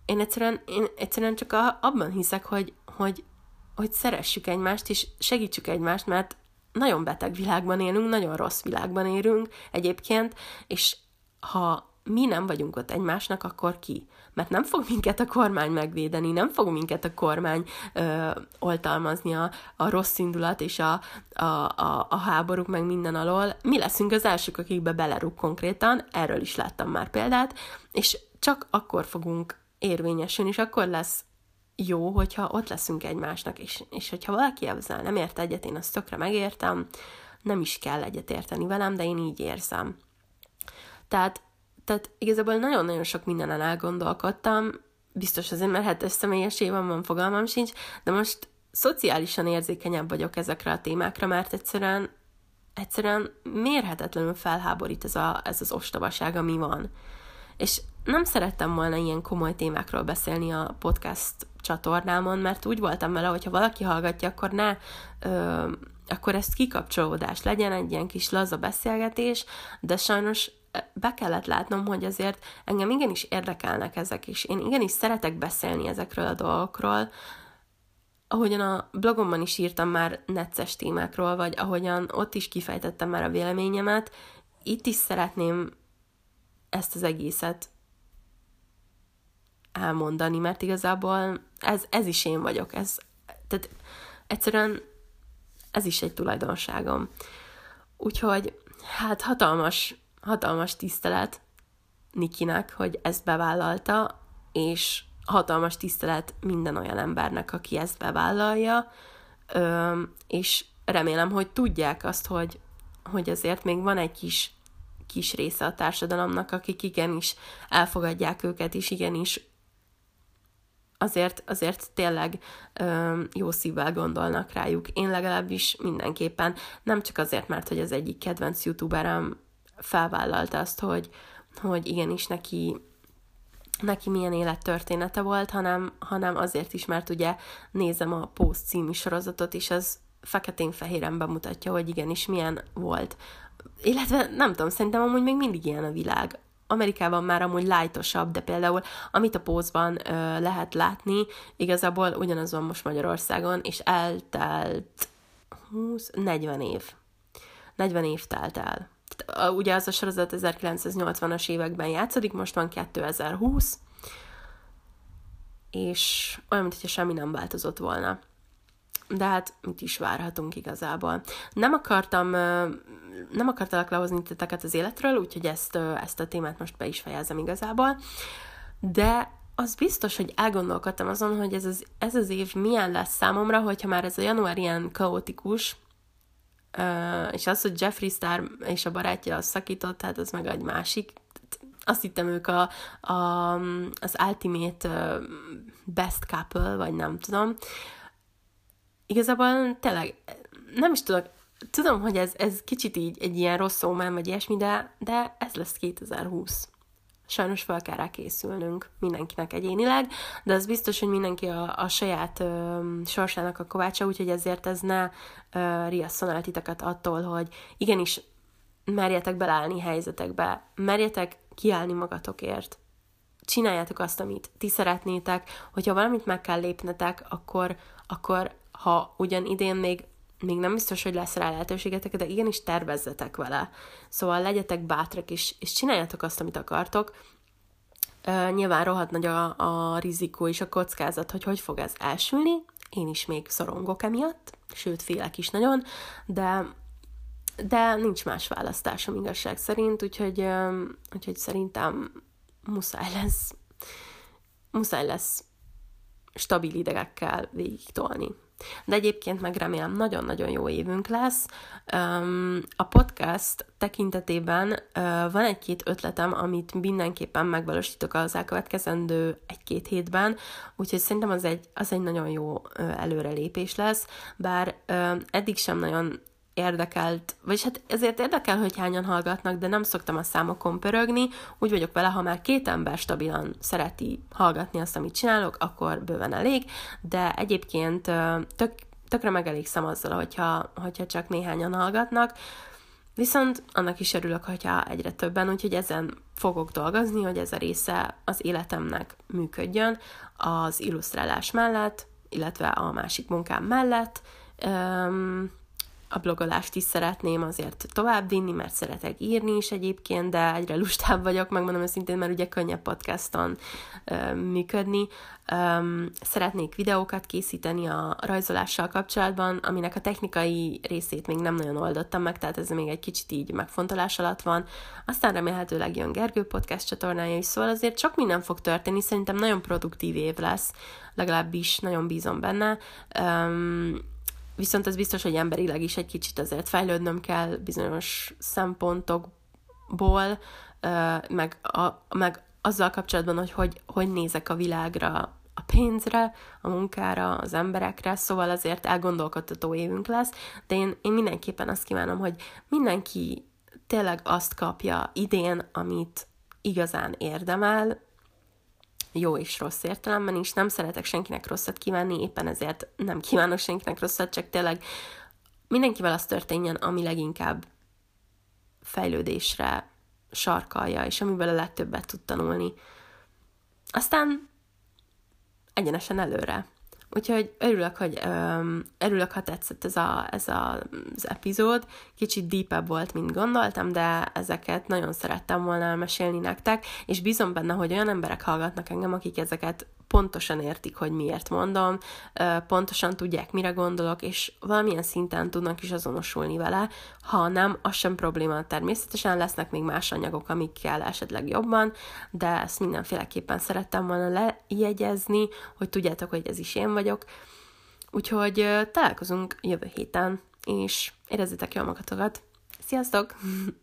A: Én egyszerűen, én egyszerűen csak a, abban hiszek, hogy, hogy, hogy szeressük egymást, és segítsük egymást, mert nagyon beteg világban élünk, nagyon rossz világban élünk egyébként, és ha mi nem vagyunk ott egymásnak, akkor ki? Mert nem fog minket a kormány megvédeni, nem fog minket a kormány ö, oltalmazni a, a rossz indulat és a, a, a, a háborúk meg minden alól. Mi leszünk az elsők, akikbe belerúg konkrétan, erről is láttam már példát, és csak akkor fogunk érvényesülni, és akkor lesz jó, hogyha ott leszünk egymásnak, és, és hogyha valaki ezzel nem ért egyet, én azt tökre megértem, nem is kell egyet érteni velem, de én így érzem. Tehát tehát igazából nagyon-nagyon sok mindenen elgondolkodtam, biztos azért, mert személyes évam van, fogalmam sincs, de most szociálisan érzékenyebb vagyok ezekre a témákra, mert egyszerűen, egyszerűen mérhetetlenül felháborít ez, a, ez az ostobaság, ami van. És nem szerettem volna ilyen komoly témákról beszélni a podcast csatornámon, mert úgy voltam vele, hogyha valaki hallgatja, akkor ne, ö, akkor ezt kikapcsolódás legyen, egy ilyen kis laza beszélgetés, de sajnos be kellett látnom, hogy azért engem igenis érdekelnek ezek is. Én igenis szeretek beszélni ezekről a dolgokról, ahogyan a blogomban is írtam már necces témákról, vagy ahogyan ott is kifejtettem már a véleményemet, itt is szeretném ezt az egészet elmondani, mert igazából ez, ez is én vagyok. Ez, tehát egyszerűen ez is egy tulajdonságom. Úgyhogy hát hatalmas, hatalmas tisztelet Nikinek, hogy ezt bevállalta, és hatalmas tisztelet minden olyan embernek, aki ezt bevállalja, és remélem, hogy tudják azt, hogy, hogy azért még van egy kis, kis része a társadalomnak, akik igenis elfogadják őket, és igenis azért, azért tényleg ö, jó szívvel gondolnak rájuk. Én legalábbis mindenképpen, nem csak azért, mert hogy az egyik kedvenc youtuberem felvállalta azt, hogy, hogy igenis neki neki milyen élettörténete volt, hanem, hanem azért is, mert ugye nézem a Post című sorozatot, és az feketén-fehéren bemutatja, hogy igenis milyen volt. Illetve nem tudom, szerintem amúgy még mindig ilyen a világ. Amerikában már amúgy lájtosabb, de például amit a pózban ö, lehet látni, igazából ugyanaz van most Magyarországon, és eltelt 20, 40 év. 40 év telt el. Ugye az a sorozat 1980-as években játszódik, most van 2020, és olyan, mintha semmi nem változott volna. De hát mit is várhatunk igazából. Nem akartam, nem akartalak lehozni titeket az életről, úgyhogy ezt, ezt a témát most be is fejezem igazából. De az biztos, hogy elgondolkodtam azon, hogy ez az, ez az év milyen lesz számomra, hogyha már ez a január ilyen kaotikus, És az, hogy Jeffree Star és a barátja szakított, tehát az meg egy másik. Azt hittem ők a, a, az ultimate best couple, vagy nem tudom. Igazából tényleg nem is tudok, tudom, hogy ez, ez kicsit így egy ilyen rossz ómán, vagy ilyesmi, de, de ez lesz 2020 sajnos fel kell rá készülnünk mindenkinek egyénileg, de az biztos, hogy mindenki a, a saját ö, sorsának a kovácsa, úgyhogy ezért ez ne ö, riasszon el titeket attól, hogy igenis merjetek beleállni helyzetekbe, merjetek kiállni magatokért, csináljátok azt, amit ti szeretnétek, hogyha valamit meg kell lépnetek, akkor, akkor ha ugyan idén még még nem biztos, hogy lesz rá lehetőségetek, de igenis tervezzetek vele. Szóval legyetek bátrak, és, és csináljátok azt, amit akartok. Uh, nyilván rohadt nagy a, a rizikó és a kockázat, hogy hogy fog ez elsülni. Én is még szorongok emiatt, sőt, félek is nagyon, de de nincs más választásom igazság szerint, úgyhogy, úgyhogy szerintem muszáj lesz, muszáj lesz stabil idegekkel végig tolni de egyébként meg remélem nagyon-nagyon jó évünk lesz. A podcast tekintetében van egy-két ötletem, amit mindenképpen megvalósítok az elkövetkezendő egy-két hétben, úgyhogy szerintem az egy, az egy nagyon jó előrelépés lesz, bár eddig sem nagyon érdekelt, vagyis hát ezért érdekel, hogy hányan hallgatnak, de nem szoktam a számokon pörögni. Úgy vagyok vele, ha már két ember stabilan szereti hallgatni azt, amit csinálok, akkor bőven elég, de egyébként tök, tökre megelégszem azzal, hogyha, hogyha csak néhányan hallgatnak, Viszont annak is örülök, hogyha egyre többen, úgyhogy ezen fogok dolgozni, hogy ez a része az életemnek működjön az illusztrálás mellett, illetve a másik munkám mellett. Um, a blogolást is szeretném azért továbbvinni, mert szeretek írni is egyébként, de egyre lustább vagyok, megmondom őszintén, mert ugye könnyebb podcaston ö, működni. Ö, szeretnék videókat készíteni a rajzolással kapcsolatban, aminek a technikai részét még nem nagyon oldottam meg, tehát ez még egy kicsit így megfontolás alatt van. Aztán remélhetőleg jön Gergő podcast csatornája is, szóval azért csak minden fog történni, szerintem nagyon produktív év lesz, legalábbis nagyon bízom benne. Ö, Viszont ez biztos, hogy emberileg is egy kicsit azért fejlődnöm kell bizonyos szempontokból, meg, a, meg azzal kapcsolatban, hogy, hogy hogy nézek a világra, a pénzre, a munkára, az emberekre, szóval azért elgondolkodtató évünk lesz, de én, én mindenképpen azt kívánom, hogy mindenki tényleg azt kapja idén, amit igazán érdemel, jó és rossz értelemben is. Nem szeretek senkinek rosszat kívánni, éppen ezért nem kívánok senkinek rosszat, csak tényleg mindenkivel az történjen, ami leginkább fejlődésre sarkalja, és amiből a legtöbbet tud tanulni. Aztán egyenesen előre. Úgyhogy örülök, hogy um, örülök, ha tetszett ez, a, ez a, az epizód. Kicsit deepebb volt, mint gondoltam, de ezeket nagyon szerettem volna elmesélni nektek, és bízom benne, hogy olyan emberek hallgatnak engem, akik ezeket pontosan értik, hogy miért mondom, pontosan tudják, mire gondolok, és valamilyen szinten tudnak is azonosulni vele, ha nem, az sem probléma. Természetesen lesznek még más anyagok, amikkel esetleg jobban, de ezt mindenféleképpen szerettem volna lejegyezni, hogy tudjátok, hogy ez is én vagyok. Úgyhogy találkozunk jövő héten, és érezzétek jól magatokat. Sziasztok!